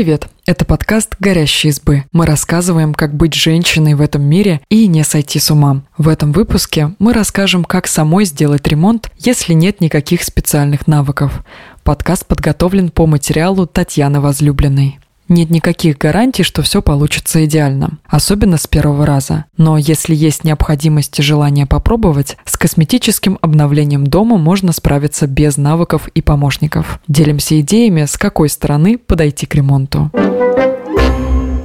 Привет! Это подкаст «Горящие избы». Мы рассказываем, как быть женщиной в этом мире и не сойти с ума. В этом выпуске мы расскажем, как самой сделать ремонт, если нет никаких специальных навыков. Подкаст подготовлен по материалу Татьяны Возлюбленной. Нет никаких гарантий, что все получится идеально, особенно с первого раза. Но если есть необходимость и желание попробовать, с косметическим обновлением дома можно справиться без навыков и помощников. Делимся идеями, с какой стороны подойти к ремонту.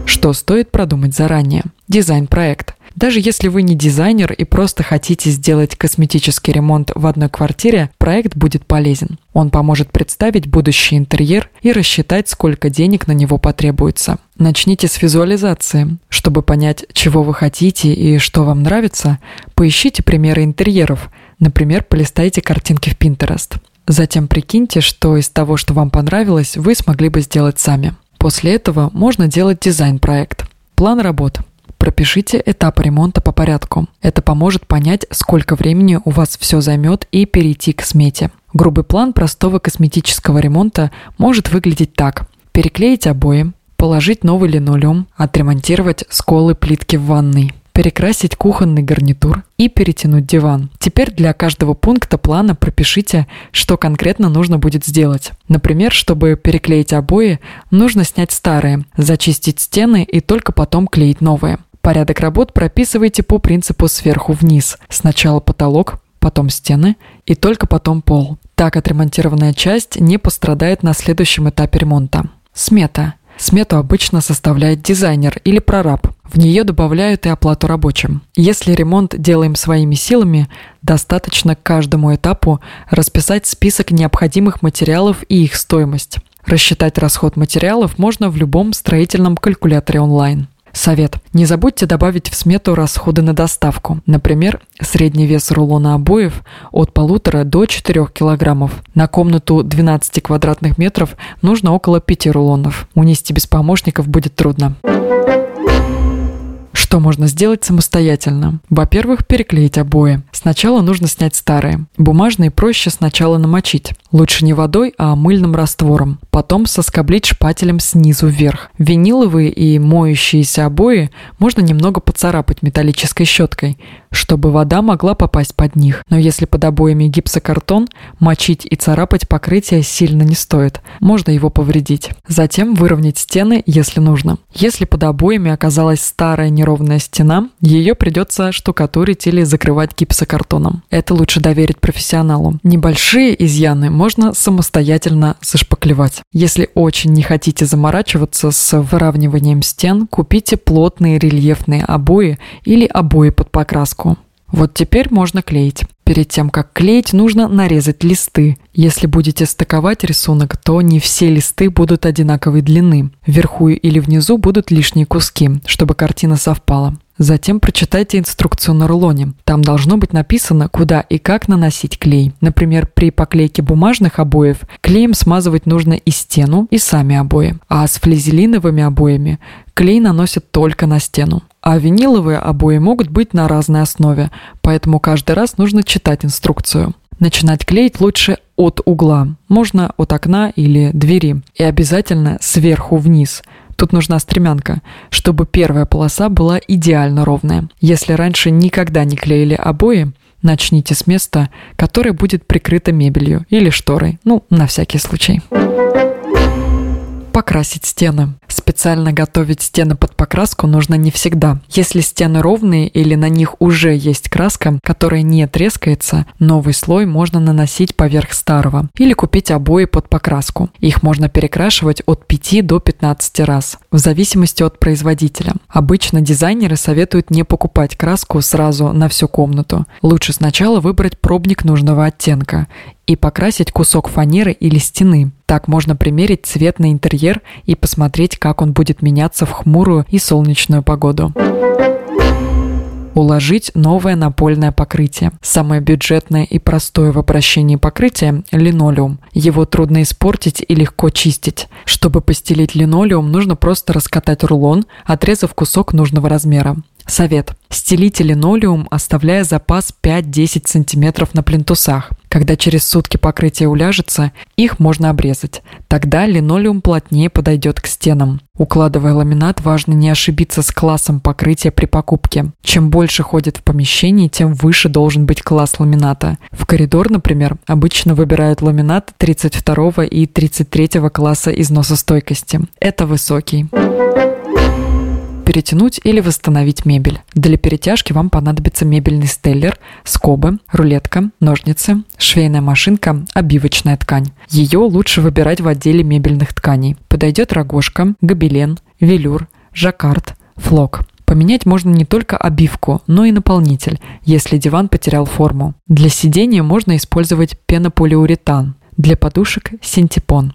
Что стоит продумать заранее? Дизайн-проект – даже если вы не дизайнер и просто хотите сделать косметический ремонт в одной квартире, проект будет полезен. Он поможет представить будущий интерьер и рассчитать, сколько денег на него потребуется. Начните с визуализации. Чтобы понять, чего вы хотите и что вам нравится, поищите примеры интерьеров. Например, полистайте картинки в Pinterest. Затем прикиньте, что из того, что вам понравилось, вы смогли бы сделать сами. После этого можно делать дизайн-проект. План работ. Пропишите этап ремонта по порядку. Это поможет понять, сколько времени у вас все займет и перейти к смете. Грубый план простого косметического ремонта может выглядеть так. Переклеить обои, положить новый линолеум, отремонтировать сколы плитки в ванной перекрасить кухонный гарнитур и перетянуть диван. Теперь для каждого пункта плана пропишите, что конкретно нужно будет сделать. Например, чтобы переклеить обои, нужно снять старые, зачистить стены и только потом клеить новые. Порядок работ прописывайте по принципу сверху вниз. Сначала потолок, потом стены и только потом пол. Так отремонтированная часть не пострадает на следующем этапе ремонта. Смета. Смету обычно составляет дизайнер или прораб. В нее добавляют и оплату рабочим. Если ремонт делаем своими силами, достаточно каждому этапу расписать список необходимых материалов и их стоимость. Рассчитать расход материалов можно в любом строительном калькуляторе онлайн. Совет. Не забудьте добавить в смету расходы на доставку. Например, средний вес рулона обоев от полутора до 4 килограммов. На комнату 12 квадратных метров нужно около 5 рулонов. Унести без помощников будет трудно. Что можно сделать самостоятельно? Во-первых, переклеить обои. Сначала нужно снять старые. Бумажные проще сначала намочить. Лучше не водой, а мыльным раствором. Потом соскоблить шпателем снизу вверх. Виниловые и моющиеся обои можно немного поцарапать металлической щеткой, чтобы вода могла попасть под них. Но если под обоями гипсокартон, мочить и царапать покрытие сильно не стоит. Можно его повредить. Затем выровнять стены, если нужно. Если под обоями оказалась старая неровная стена, ее придется штукатурить или закрывать гипсокартоном. Это лучше доверить профессионалу. Небольшие изъяны можно самостоятельно зашпаклевать. Если очень не хотите заморачиваться с выравниванием стен, купите плотные рельефные обои или обои под покраску. Вот теперь можно клеить. Перед тем, как клеить, нужно нарезать листы. Если будете стыковать рисунок, то не все листы будут одинаковой длины. Вверху или внизу будут лишние куски, чтобы картина совпала. Затем прочитайте инструкцию на рулоне. Там должно быть написано, куда и как наносить клей. Например, при поклейке бумажных обоев клеем смазывать нужно и стену, и сами обои. А с флизелиновыми обоями клей наносят только на стену. А виниловые обои могут быть на разной основе, поэтому каждый раз нужно читать инструкцию. Начинать клеить лучше от угла, можно от окна или двери, и обязательно сверху вниз – Тут нужна стремянка, чтобы первая полоса была идеально ровная. Если раньше никогда не клеили обои, начните с места, которое будет прикрыто мебелью или шторой, ну, на всякий случай. Покрасить стены. Специально готовить стены под покраску нужно не всегда. Если стены ровные или на них уже есть краска, которая не трескается, новый слой можно наносить поверх старого. Или купить обои под покраску. Их можно перекрашивать от 5 до 15 раз, в зависимости от производителя. Обычно дизайнеры советуют не покупать краску сразу на всю комнату. Лучше сначала выбрать пробник нужного оттенка и покрасить кусок фанеры или стены. Так можно примерить цвет на интерьер и посмотреть, как он будет меняться в хмурую и солнечную погоду уложить новое напольное покрытие. Самое бюджетное и простое в обращении покрытие – линолеум. Его трудно испортить и легко чистить. Чтобы постелить линолеум, нужно просто раскатать рулон, отрезав кусок нужного размера. Совет. Стелите линолеум, оставляя запас 5-10 см на плинтусах. Когда через сутки покрытие уляжется, их можно обрезать. Тогда линолеум плотнее подойдет к стенам. Укладывая ламинат, важно не ошибиться с классом покрытия при покупке. Чем больше ходит в помещении, тем выше должен быть класс ламината. В коридор, например, обычно выбирают ламинат 32 и 33 класса износостойкости. Это высокий перетянуть или восстановить мебель. Для перетяжки вам понадобится мебельный стеллер, скобы, рулетка, ножницы, швейная машинка, обивочная ткань. Ее лучше выбирать в отделе мебельных тканей. Подойдет рогожка, гобелен, велюр, жаккард, флок. Поменять можно не только обивку, но и наполнитель, если диван потерял форму. Для сидения можно использовать пенополиуретан, для подушек – синтепон.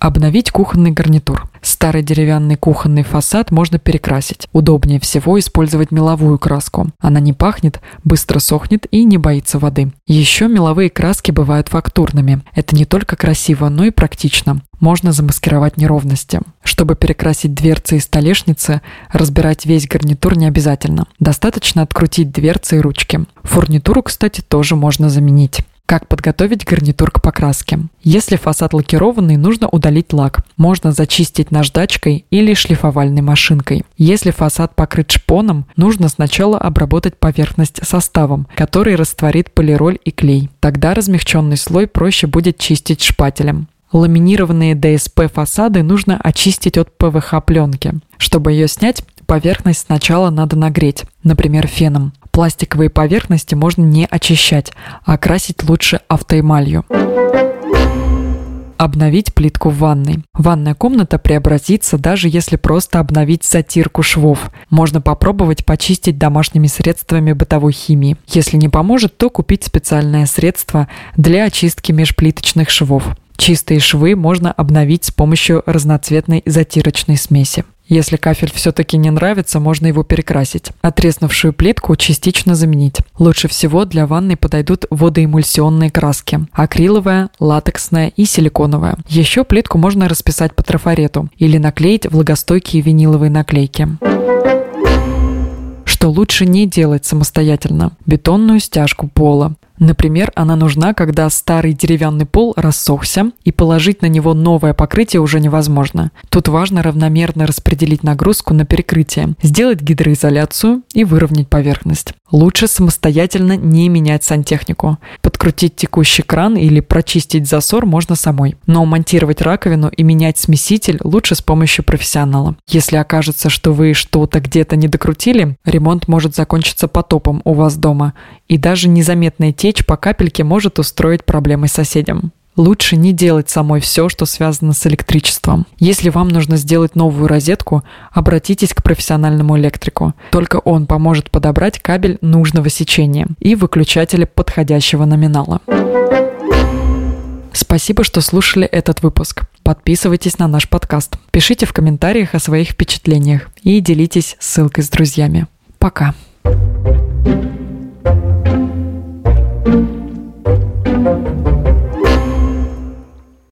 Обновить кухонный гарнитур. Старый деревянный кухонный фасад можно перекрасить. Удобнее всего использовать меловую краску. Она не пахнет, быстро сохнет и не боится воды. Еще меловые краски бывают фактурными. Это не только красиво, но и практично. Можно замаскировать неровности. Чтобы перекрасить дверцы и столешницы, разбирать весь гарнитур не обязательно. Достаточно открутить дверцы и ручки. Фурнитуру, кстати, тоже можно заменить. Как подготовить гарнитур к покраске? Если фасад лакированный, нужно удалить лак. Можно зачистить наждачкой или шлифовальной машинкой. Если фасад покрыт шпоном, нужно сначала обработать поверхность составом, который растворит полироль и клей. Тогда размягченный слой проще будет чистить шпателем. Ламинированные ДСП фасады нужно очистить от ПВХ пленки. Чтобы ее снять, поверхность сначала надо нагреть, например, феном. Пластиковые поверхности можно не очищать, а красить лучше автоэмалью. Обновить плитку в ванной. Ванная комната преобразится, даже если просто обновить затирку швов. Можно попробовать почистить домашними средствами бытовой химии. Если не поможет, то купить специальное средство для очистки межплиточных швов. Чистые швы можно обновить с помощью разноцветной затирочной смеси. Если кафель все-таки не нравится, можно его перекрасить. Отреснувшую плитку частично заменить. Лучше всего для ванной подойдут водоэмульсионные краски. Акриловая, латексная и силиконовая. Еще плитку можно расписать по трафарету или наклеить влагостойкие виниловые наклейки что лучше не делать самостоятельно. Бетонную стяжку пола. Например, она нужна, когда старый деревянный пол рассохся, и положить на него новое покрытие уже невозможно. Тут важно равномерно распределить нагрузку на перекрытие, сделать гидроизоляцию и выровнять поверхность. Лучше самостоятельно не менять сантехнику. Подкрутить текущий кран или прочистить засор можно самой. Но монтировать раковину и менять смеситель лучше с помощью профессионала. Если окажется, что вы что-то где-то не докрутили, ремонт может закончиться потопом у вас дома. И даже незаметная течь по капельке может устроить проблемы соседям лучше не делать самой все, что связано с электричеством. Если вам нужно сделать новую розетку, обратитесь к профессиональному электрику. Только он поможет подобрать кабель нужного сечения и выключатели подходящего номинала. Спасибо, что слушали этот выпуск. Подписывайтесь на наш подкаст. Пишите в комментариях о своих впечатлениях и делитесь ссылкой с друзьями. Пока. thank you